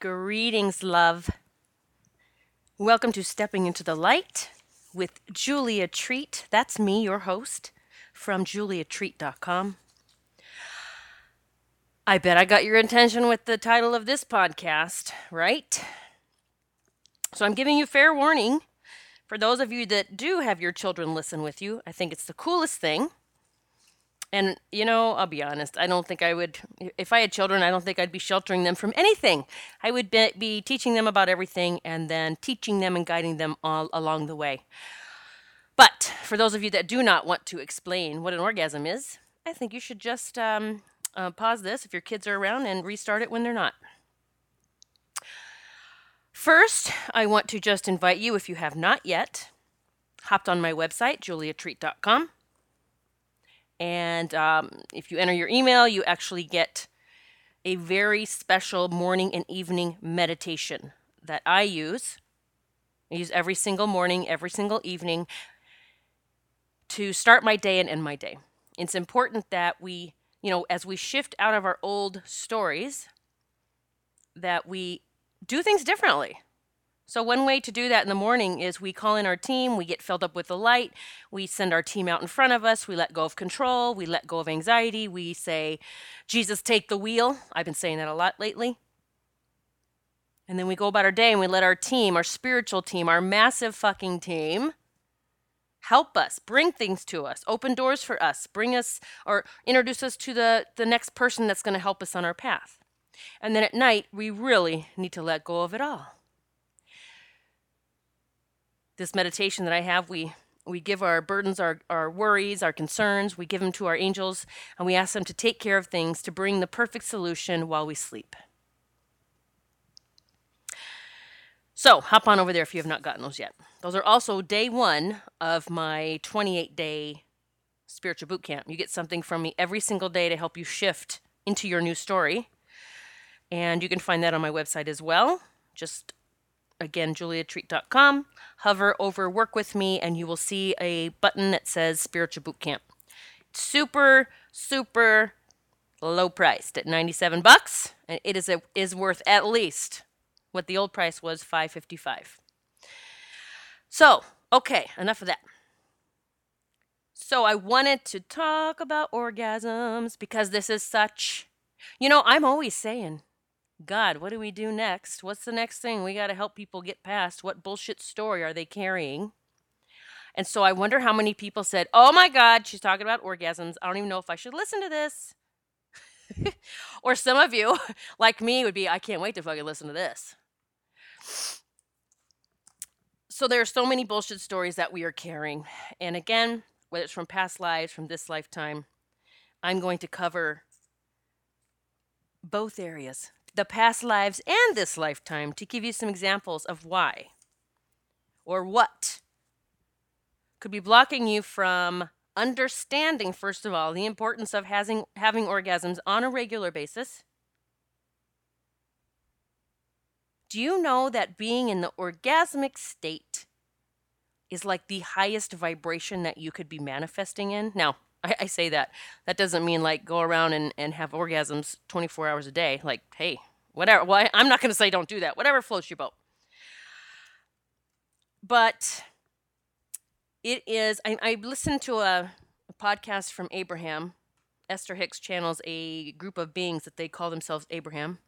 Greetings, love. Welcome to Stepping into the Light with Julia Treat. That's me, your host from juliatreat.com. I bet I got your attention with the title of this podcast, right? So I'm giving you fair warning for those of you that do have your children listen with you. I think it's the coolest thing. And, you know, I'll be honest, I don't think I would, if I had children, I don't think I'd be sheltering them from anything. I would be, be teaching them about everything and then teaching them and guiding them all along the way. But for those of you that do not want to explain what an orgasm is, I think you should just um, uh, pause this if your kids are around and restart it when they're not. First, I want to just invite you, if you have not yet, hopped on my website, juliatreat.com and um, if you enter your email, you actually get a very special morning and evening meditation that I use. I use every single morning, every single evening to start my day and end my day. It's important that we, you know, as we shift out of our old stories, that we do things differently. So, one way to do that in the morning is we call in our team, we get filled up with the light, we send our team out in front of us, we let go of control, we let go of anxiety, we say, Jesus, take the wheel. I've been saying that a lot lately. And then we go about our day and we let our team, our spiritual team, our massive fucking team, help us, bring things to us, open doors for us, bring us or introduce us to the, the next person that's going to help us on our path. And then at night, we really need to let go of it all this meditation that I have, we we give our burdens, our, our worries, our concerns, we give them to our angels, and we ask them to take care of things to bring the perfect solution while we sleep. So hop on over there if you have not gotten those yet. Those are also day one of my 28 day spiritual boot camp. You get something from me every single day to help you shift into your new story. And you can find that on my website as well. Just again, juliatreat.com. Hover over Work With Me, and you will see a button that says Spiritual Boot Camp. Super, super low priced at 97 bucks, and it is a, is worth at least what the old price was 555. So, okay, enough of that. So I wanted to talk about orgasms because this is such you know, I'm always saying God, what do we do next? What's the next thing we got to help people get past? What bullshit story are they carrying? And so I wonder how many people said, Oh my God, she's talking about orgasms. I don't even know if I should listen to this. or some of you, like me, would be, I can't wait to fucking listen to this. So there are so many bullshit stories that we are carrying. And again, whether it's from past lives, from this lifetime, I'm going to cover both areas the past lives and this lifetime to give you some examples of why or what could be blocking you from understanding, first of all, the importance of having, having orgasms on a regular basis. Do you know that being in the orgasmic state is like the highest vibration that you could be manifesting in? Now, I, I say that. That doesn't mean like go around and, and have orgasms 24 hours a day. Like, hey, whatever. Well, I, I'm not going to say don't do that. Whatever floats your boat. But it is, I, I listened to a, a podcast from Abraham. Esther Hicks channels a group of beings that they call themselves Abraham.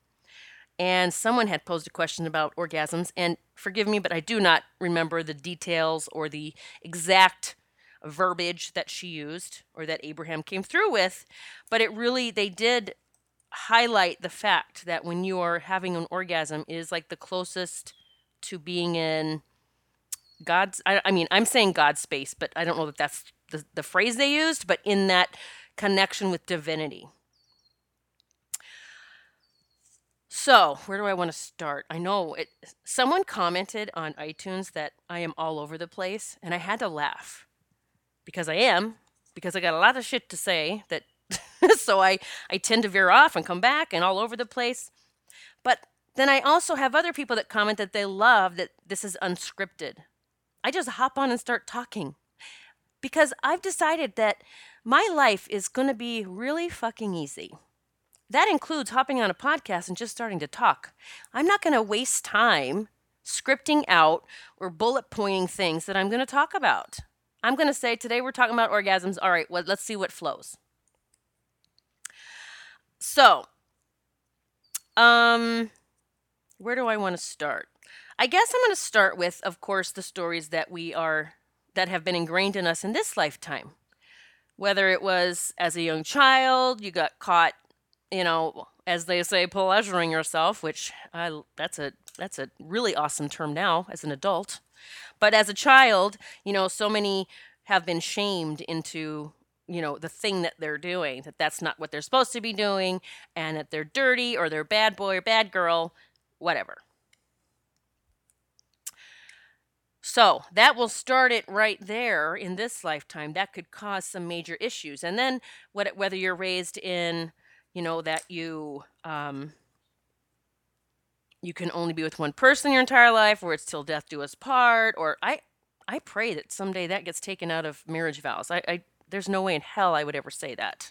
And someone had posed a question about orgasms. And forgive me, but I do not remember the details or the exact verbiage that she used or that Abraham came through with, but it really, they did highlight the fact that when you are having an orgasm is like the closest to being in God's, I, I mean, I'm saying God's space, but I don't know that that's the, the phrase they used, but in that connection with divinity. So, where do I want to start? I know it, someone commented on iTunes that I am all over the place, and I had to laugh because I am, because I got a lot of shit to say that so I, I tend to veer off and come back and all over the place. But then I also have other people that comment that they love that this is unscripted. I just hop on and start talking because I've decided that my life is going to be really fucking easy. That includes hopping on a podcast and just starting to talk. I'm not going to waste time scripting out or bullet pointing things that I'm going to talk about. I'm going to say today we're talking about orgasms. All right, well, let's see what flows. So, um, where do I want to start? I guess I'm going to start with, of course, the stories that we are that have been ingrained in us in this lifetime. Whether it was as a young child, you got caught, you know, as they say, pleasuring yourself, which I, that's a that's a really awesome term now as an adult. But as a child, you know, so many have been shamed into you know the thing that they're doing that that's not what they're supposed to be doing and that they're dirty or they're bad boy or bad girl whatever. So that will start it right there in this lifetime. That could cause some major issues. And then what, whether you're raised in you know that you um, you can only be with one person your entire life or it's till death do us part or i i pray that someday that gets taken out of marriage vows i, I there's no way in hell I would ever say that.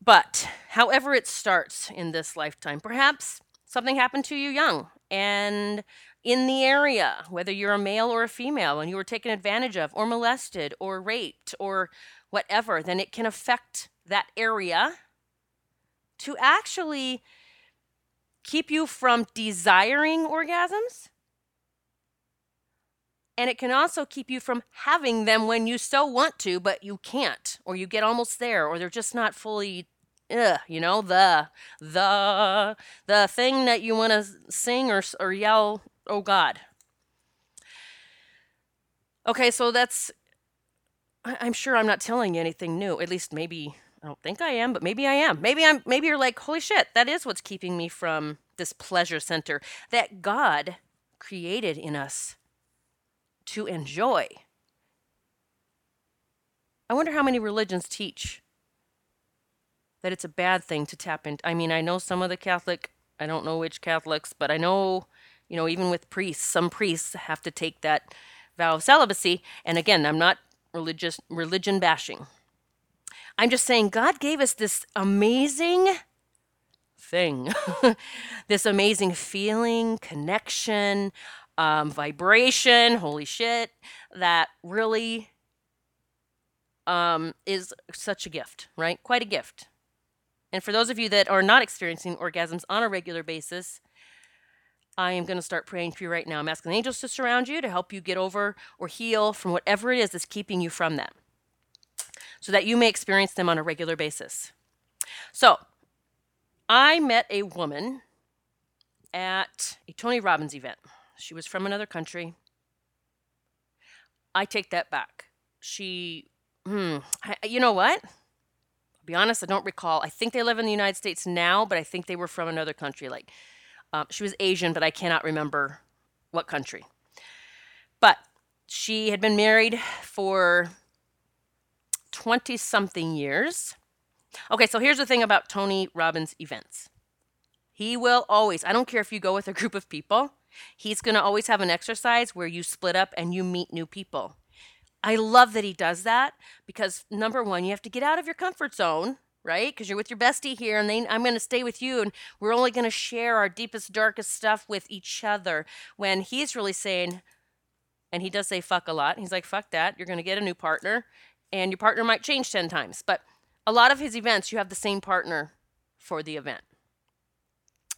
But however it starts in this lifetime, perhaps something happened to you young and in the area, whether you're a male or a female, and you were taken advantage of, or molested, or raped, or whatever, then it can affect that area to actually keep you from desiring orgasms and it can also keep you from having them when you so want to, but you can't, or you get almost there, or they're just not fully, ugh, you know, the the the thing that you want to sing or or yell, oh God. Okay, so that's. I'm sure I'm not telling you anything new. At least maybe I don't think I am, but maybe I am. Maybe I'm. Maybe you're like, holy shit, that is what's keeping me from this pleasure center that God created in us to enjoy. I wonder how many religions teach that it's a bad thing to tap into. I mean, I know some of the Catholic, I don't know which Catholics, but I know, you know, even with priests, some priests have to take that vow of celibacy. And again, I'm not religious religion bashing. I'm just saying God gave us this amazing thing, this amazing feeling, connection, um, vibration, holy shit, that really um, is such a gift, right? Quite a gift. And for those of you that are not experiencing orgasms on a regular basis, I am going to start praying for you right now. I'm asking angels to surround you to help you get over or heal from whatever it is that's keeping you from that so that you may experience them on a regular basis. So, I met a woman at a Tony Robbins event. She was from another country. I take that back. She, hmm, I, you know what? I'll be honest, I don't recall. I think they live in the United States now, but I think they were from another country. Like, um, she was Asian, but I cannot remember what country. But she had been married for 20 something years. Okay, so here's the thing about Tony Robbins events. He will always, I don't care if you go with a group of people, He's going to always have an exercise where you split up and you meet new people. I love that he does that because number one, you have to get out of your comfort zone, right? Because you're with your bestie here, and then I'm going to stay with you, and we're only going to share our deepest, darkest stuff with each other. When he's really saying, and he does say fuck a lot, he's like, fuck that. You're going to get a new partner, and your partner might change 10 times. But a lot of his events, you have the same partner for the event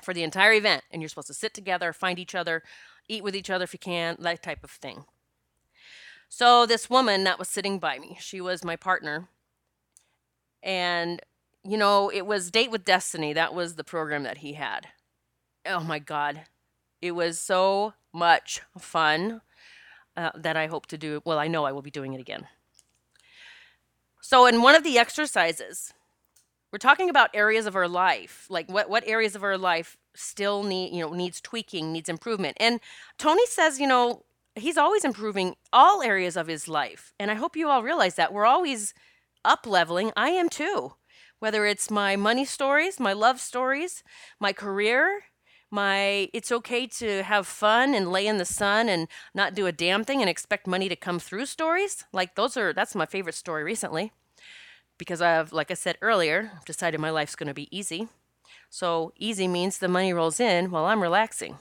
for the entire event. And you're supposed to sit together, find each other, eat with each other if you can, that type of thing. So, this woman that was sitting by me, she was my partner. And, you know, it was Date with Destiny. That was the program that he had. Oh my God. It was so much fun uh, that I hope to do. Well, I know I will be doing it again. So, in one of the exercises, we're talking about areas of our life like what what areas of our life still need you know needs tweaking needs improvement. And tony says you know he's always improving all areas of his life. And i hope you all realize that we're always up leveling i am too. Whether it's my money stories my love stories my career my it's okay to have fun and lay in the sun and not do a damn thing and expect money to come through stories like those are that's my favorite story recently because I've, like I said earlier, decided my life's going to be easy. So easy means the money rolls in while I'm relaxing.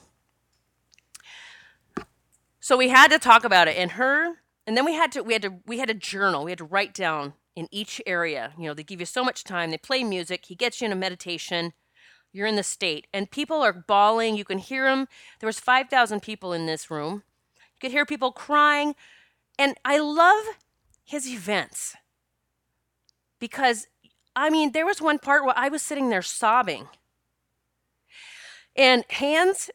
So we had to talk about it, and her, and then we had to, we had to, we had a journal. We had to write down in each area. You know, they give you so much time. They play music. He gets you in a meditation. You're in the state, and people are bawling. You can hear them. There was five thousand people in this room. You could hear people crying, and I love his events because I mean, there was one part where I was sitting there sobbing. And hands,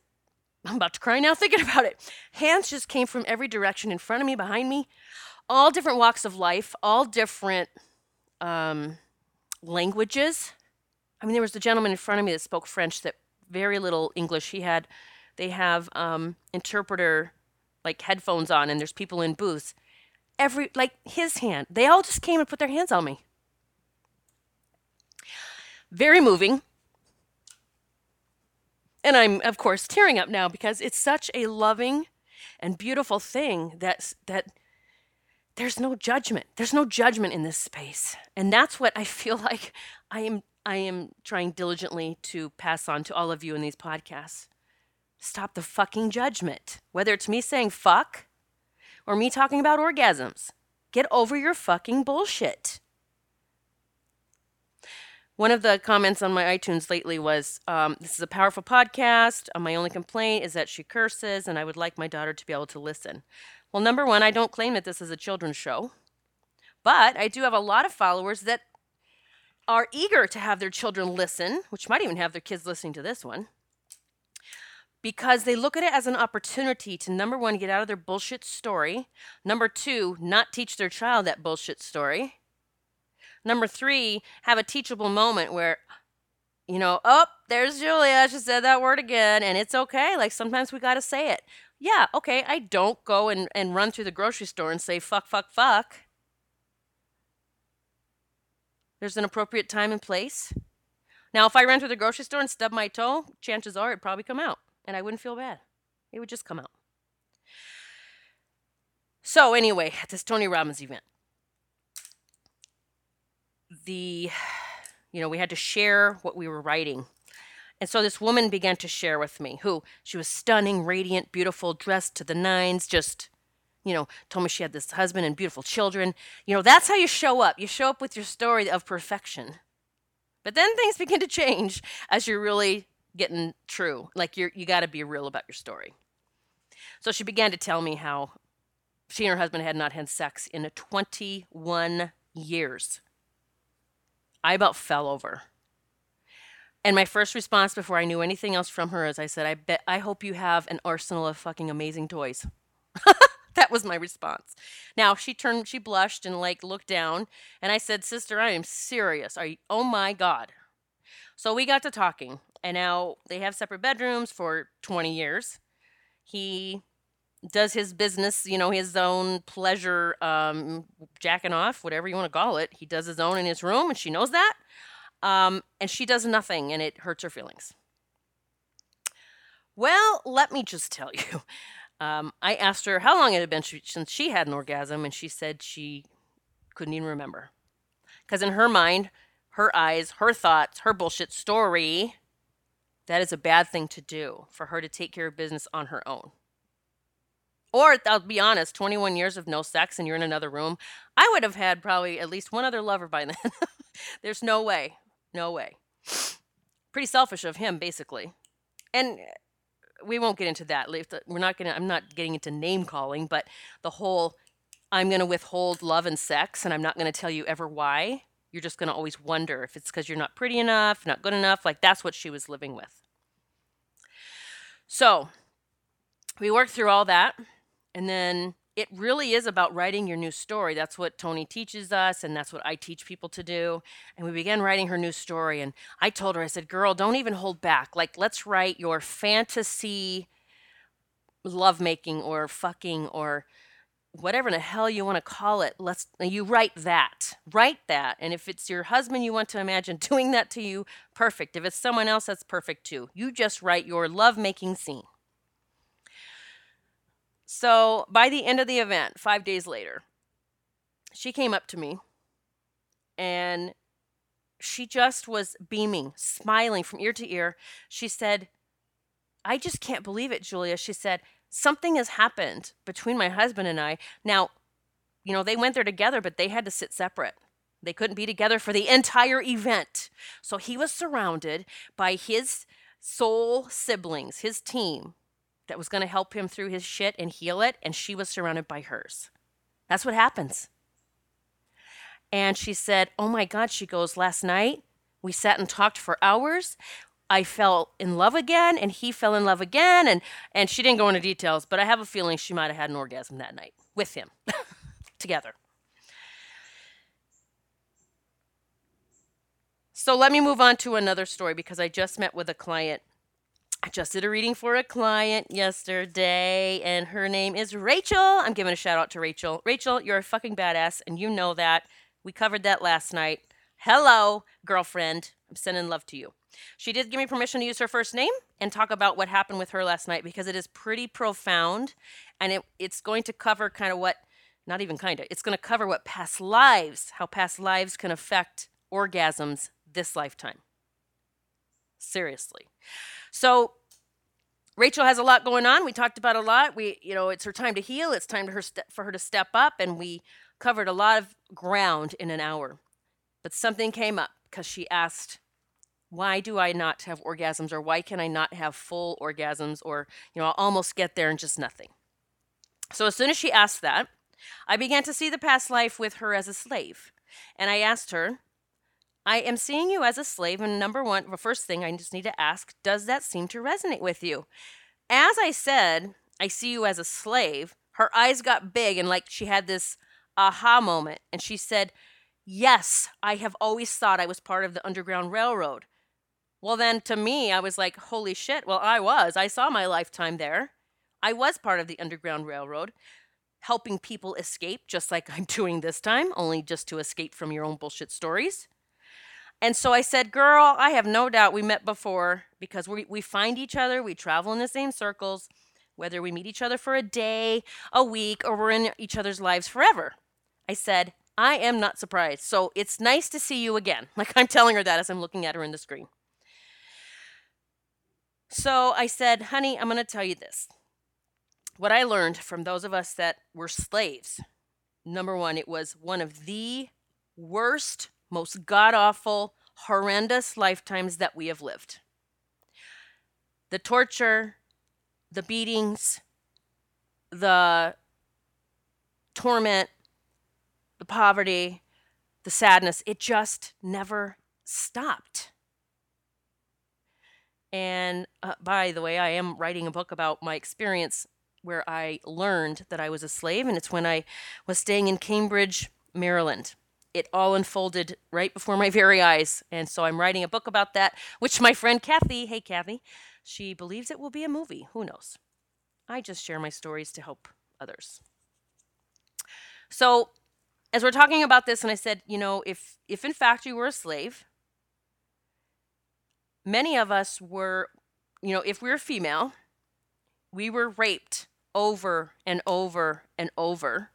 I'm about to cry now thinking about it. Hands just came from every direction in front of me, behind me, all different walks of life, all different um, languages. I mean, there was the gentleman in front of me that spoke French that very little English. He had, they have um, interpreter like headphones on, and there's people in booths. Every, like his hand, they all just came and put their hands on me. Very moving. And I'm, of course, tearing up now because it's such a loving and beautiful thing that, that there's no judgment. There's no judgment in this space. And that's what I feel like I am I am trying diligently to pass on to all of you in these podcasts. Stop the fucking judgment. Whether it's me saying fuck or me talking about orgasms. Get over your fucking bullshit. One of the comments on my iTunes lately was um, This is a powerful podcast. Uh, my only complaint is that she curses, and I would like my daughter to be able to listen. Well, number one, I don't claim that this is a children's show, but I do have a lot of followers that are eager to have their children listen, which might even have their kids listening to this one, because they look at it as an opportunity to number one, get out of their bullshit story, number two, not teach their child that bullshit story Number three, have a teachable moment where, you know, oh, there's Julia. She said that word again, and it's okay. Like sometimes we got to say it. Yeah, okay. I don't go and, and run through the grocery store and say fuck, fuck, fuck. There's an appropriate time and place. Now, if I ran through the grocery store and stubbed my toe, chances are it'd probably come out, and I wouldn't feel bad. It would just come out. So, anyway, at this Tony Robbins event, the you know we had to share what we were writing and so this woman began to share with me who she was stunning radiant beautiful dressed to the nines just you know told me she had this husband and beautiful children. You know that's how you show up. You show up with your story of perfection. But then things begin to change as you're really getting true. Like you're you got to be real about your story. So she began to tell me how she and her husband had not had sex in 21 years. I about fell over. And my first response before I knew anything else from her is I said, I bet I hope you have an arsenal of fucking amazing toys. that was my response. Now she turned she blushed and like looked down and I said, Sister, I am serious. Are you oh my God. So we got to talking, and now they have separate bedrooms for 20 years. He does his business, you know, his own pleasure, um, jacking off, whatever you want to call it. He does his own in his room, and she knows that. Um, and she does nothing, and it hurts her feelings. Well, let me just tell you. Um, I asked her how long it had been since she had an orgasm, and she said she couldn't even remember. Because in her mind, her eyes, her thoughts, her bullshit story, that is a bad thing to do for her to take care of business on her own. Or I'll be honest, 21 years of no sex and you're in another room, I would have had probably at least one other lover by then. There's no way. No way. Pretty selfish of him, basically. And we won't get into that. We're not going to, I'm not getting into name calling, but the whole I'm going to withhold love and sex and I'm not going to tell you ever why. You're just going to always wonder if it's because you're not pretty enough, not good enough. Like that's what she was living with. So we worked through all that. And then it really is about writing your new story. That's what Tony teaches us, and that's what I teach people to do. And we began writing her new story. And I told her, I said, Girl, don't even hold back. Like, let's write your fantasy lovemaking or fucking or whatever the hell you want to call it. Let's you write that. Write that. And if it's your husband you want to imagine doing that to you, perfect. If it's someone else, that's perfect too. You just write your lovemaking scene. So by the end of the event, five days later, she came up to me and she just was beaming, smiling from ear to ear. She said, I just can't believe it, Julia. She said, Something has happened between my husband and I. Now, you know, they went there together, but they had to sit separate. They couldn't be together for the entire event. So he was surrounded by his soul siblings, his team that was going to help him through his shit and heal it, and she was surrounded by hers. That's what happens. And she said, Oh my God, she goes, Last night we sat and talked for hours. I fell in love again and he fell in love again and and she didn't go into details, but I have a feeling she might have had an orgasm that night with him together. So let me move on to another story because I just met with a client. I just did a reading for a client yesterday, and her name is Rachel. I'm giving a shout out to Rachel. Rachel, you're a fucking badass, and you know that. We covered that last night. Hello, girlfriend. I'm sending love to you. She did give me permission to use her first name and talk about what happened with her last night because it is pretty profound and it, it's going to cover kind of what, not even kind of, it's going to cover what past lives, how past lives can affect orgasms this lifetime. Seriously. So, Rachel has a lot going on. We talked about a lot. We, you know, it's her time to heal. It's time for her, for her to step up, and we covered a lot of ground in an hour. But something came up because she asked, why do I not have orgasms or why can I not have full orgasms or, you know, I'll almost get there and just nothing. So as soon as she asked that, I began to see the past life with her as a slave. And I asked her, I am seeing you as a slave. And number one, the first thing I just need to ask, does that seem to resonate with you? As I said, I see you as a slave, her eyes got big and like she had this aha moment. And she said, Yes, I have always thought I was part of the Underground Railroad. Well, then to me, I was like, Holy shit. Well, I was. I saw my lifetime there. I was part of the Underground Railroad, helping people escape, just like I'm doing this time, only just to escape from your own bullshit stories. And so I said, Girl, I have no doubt we met before because we, we find each other, we travel in the same circles, whether we meet each other for a day, a week, or we're in each other's lives forever. I said, I am not surprised. So it's nice to see you again. Like I'm telling her that as I'm looking at her in the screen. So I said, honey, I'm going to tell you this. What I learned from those of us that were slaves number one, it was one of the worst, most god awful, horrendous lifetimes that we have lived. The torture, the beatings, the torment, the poverty, the sadness, it just never stopped. And uh, by the way, I am writing a book about my experience where I learned that I was a slave, and it's when I was staying in Cambridge, Maryland. It all unfolded right before my very eyes. And so I'm writing a book about that, which my friend Kathy, hey Kathy, she believes it will be a movie. Who knows? I just share my stories to help others. So as we're talking about this, and I said, you know, if if in fact you were a slave, many of us were, you know, if we were female, we were raped over and over and over.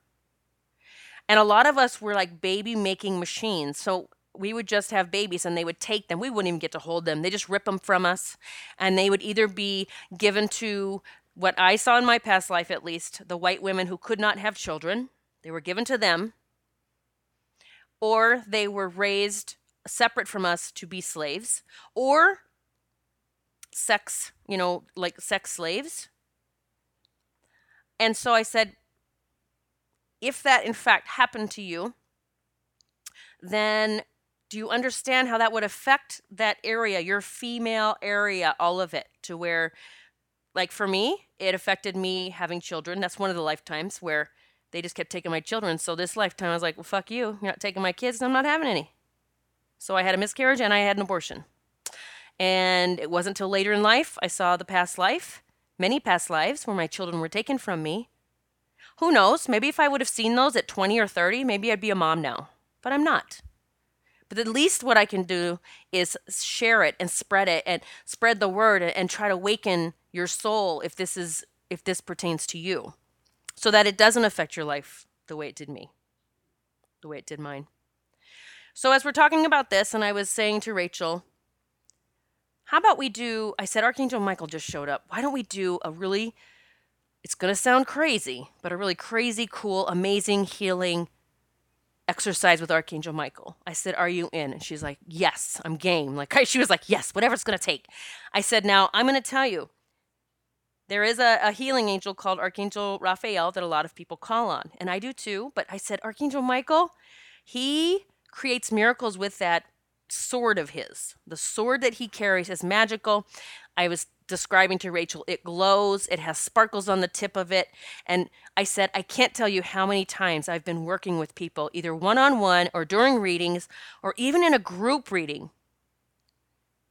And a lot of us were like baby making machines. So we would just have babies and they would take them. We wouldn't even get to hold them. They just rip them from us. And they would either be given to what I saw in my past life, at least, the white women who could not have children. They were given to them or they were raised separate from us to be slaves, or sex, you know, like sex slaves. And so I said, if that in fact happened to you, then do you understand how that would affect that area, your female area, all of it, to where, like for me, it affected me having children. That's one of the lifetimes where they just kept taking my children. So this lifetime, I was like, well, fuck you. You're not taking my kids, I'm not having any. So I had a miscarriage and I had an abortion. And it wasn't until later in life I saw the past life, many past lives, where my children were taken from me. Who knows? Maybe if I would have seen those at 20 or 30, maybe I'd be a mom now. But I'm not. But at least what I can do is share it and spread it and spread the word and try to awaken your soul if this is if this pertains to you so that it doesn't affect your life the way it did me, the way it did mine. So, as we're talking about this, and I was saying to Rachel, how about we do? I said, Archangel Michael just showed up. Why don't we do a really, it's going to sound crazy, but a really crazy, cool, amazing, healing exercise with Archangel Michael. I said, Are you in? And she's like, Yes, I'm game. Like, she was like, Yes, whatever it's going to take. I said, Now, I'm going to tell you, there is a, a, healing angel called Archangel Raphael that a lot of people call on, and I do too. But I said, Archangel Michael, he creates miracles with that sword of his. The sword that he carries is magical. I was describing to Rachel, it glows, it has sparkles on the tip of it. And I said, I can't tell you how many times I've been working with people, either one on one or during readings, or even in a group reading,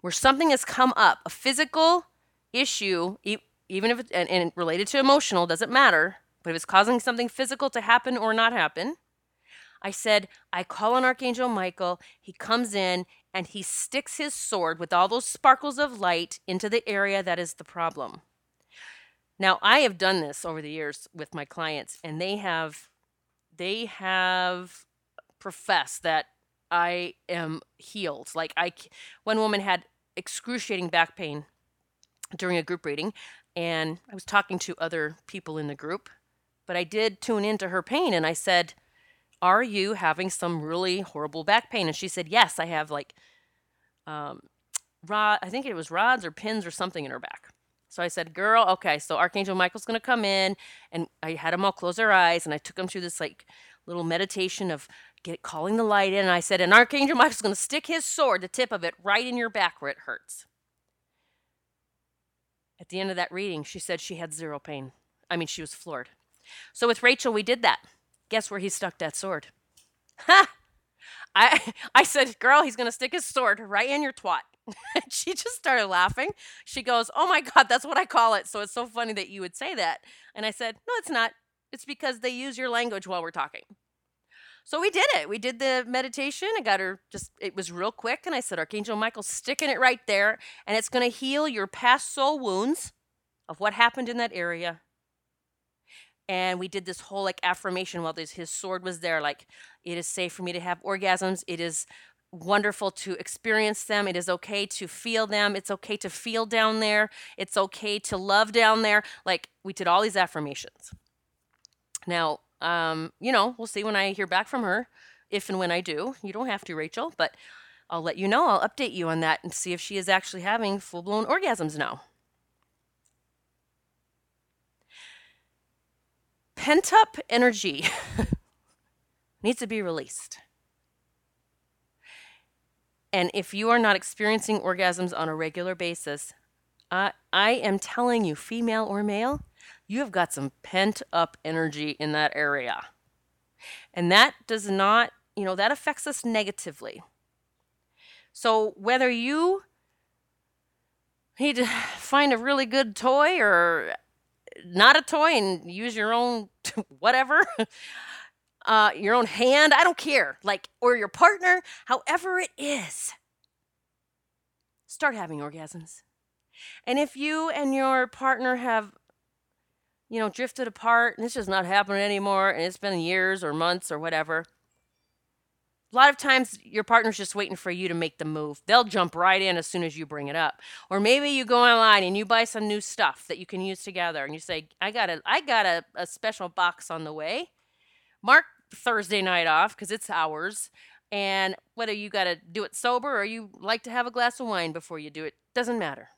where something has come up, a physical issue, even if it's and, and related to emotional, doesn't matter, but if it's causing something physical to happen or not happen, I said, I call on Archangel Michael. He comes in and he sticks his sword with all those sparkles of light into the area that is the problem. Now, I have done this over the years with my clients, and they have they have professed that I am healed. Like I, one woman had excruciating back pain during a group reading, and I was talking to other people in the group, but I did tune into her pain, and I said, are you having some really horrible back pain? And she said, Yes, I have like um, rod, I think it was rods or pins or something in her back. So I said, Girl, okay, so Archangel Michael's going to come in. And I had them all close their eyes and I took them through this like little meditation of get calling the light in. And I said, And Archangel Michael's going to stick his sword, the tip of it, right in your back where it hurts. At the end of that reading, she said she had zero pain. I mean, she was floored. So with Rachel, we did that. Guess where he stuck that sword? Ha! I I said, "Girl, he's going to stick his sword right in your twat." she just started laughing. She goes, "Oh my god, that's what I call it." So it's so funny that you would say that. And I said, "No, it's not. It's because they use your language while we're talking." So we did it. We did the meditation. I got her just, it was real quick. And I said, Archangel Michael, sticking it right there. And it's going to heal your past soul wounds of what happened in that area and we did this whole like affirmation while this, his sword was there like it is safe for me to have orgasms. It is wonderful to experience them. It is okay to feel them. It's okay to feel down there. It's okay to love down there. Like we did all these affirmations. Now um you know we'll see when i hear back from her if and when i do. You don't have to rachel but i'll let you know. I'll update you on that and see if she is actually having full-blown orgasms now pent up energy needs to be released. And if you are not experiencing orgasms on a regular basis, I, I am telling you, female or male, you have got some pent up energy in that area. And that does not, you know, that affects us negatively. So whether you need to find a really good toy or not a toy and use your own whatever uh, your own hand i don't care like or your partner however it is. Start having orgasms. And if you and your partner have you know drifted apart and it's just not happening anymore and it's been years or months or whatever a lot of times your partner's just waiting for you to make the move. They'll jump right in as soon as you bring it up. Or maybe you go online and you buy some new stuff that you can use together and you say, I got a I got a, a special box on the way. Mark Thursday night off because it's ours. And whether you got to do it sober or you like to have a glass of wine before you do it, doesn't matter.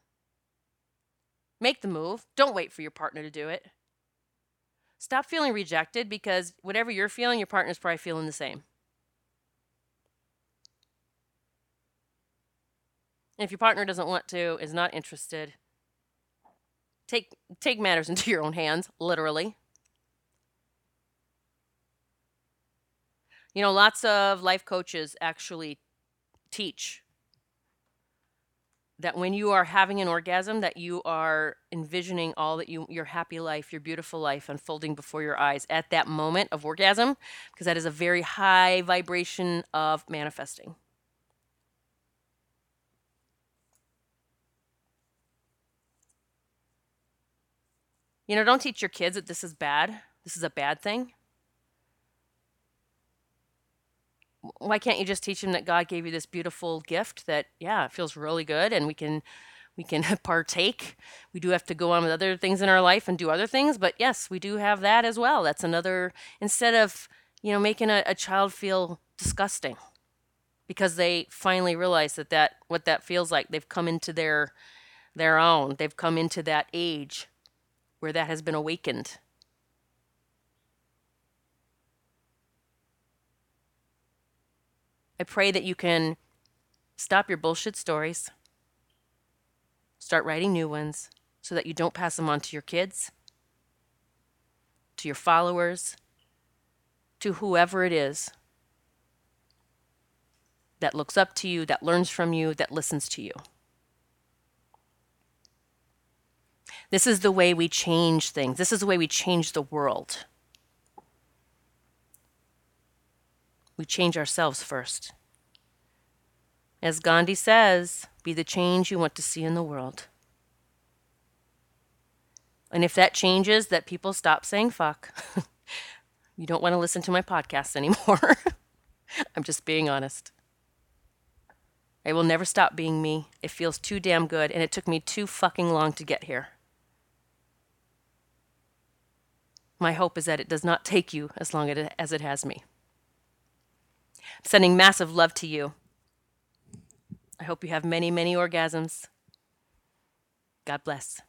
Make the move. Don't wait for your partner to do it. Stop feeling rejected because whatever you're feeling, your partner's probably feeling the same. And if your partner doesn't want to, is not interested, take take matters into your own hands, literally. You know, lots of life coaches actually teach that when you are having an orgasm that you are envisioning all that you your happy life your beautiful life unfolding before your eyes at that moment of orgasm because that is a very high vibration of manifesting You know, don't teach your kids that this is bad. This is a bad thing. why can't you just teach them that God gave you this beautiful gift that, yeah, it feels really good and we can we can partake. We do have to go on with other things in our life and do other things, but yes, we do have that as well. That's another instead of, you know, making a, a child feel disgusting because they finally realize that that what that feels like. They've come into their their own. They've come into that age where that has been awakened. I pray that you can stop your bullshit stories, start writing new ones so that you don't pass them on to your kids, to your followers, to whoever it is that looks up to you, that learns from you, that listens to you. This is the way we change things. This is the way we change the world. We change ourselves first. As Gandhi says, be the change you want to see in the world. And if that changes, that people stop saying fuck, you don't want to listen to my podcast anymore. I'm just being honest. I will never stop being me. It feels too damn good, and it took me too fucking long to get here. My hope is that it does not take you as long as it has me. sending massive love to you. I hope you have many, many orgasms. God bless.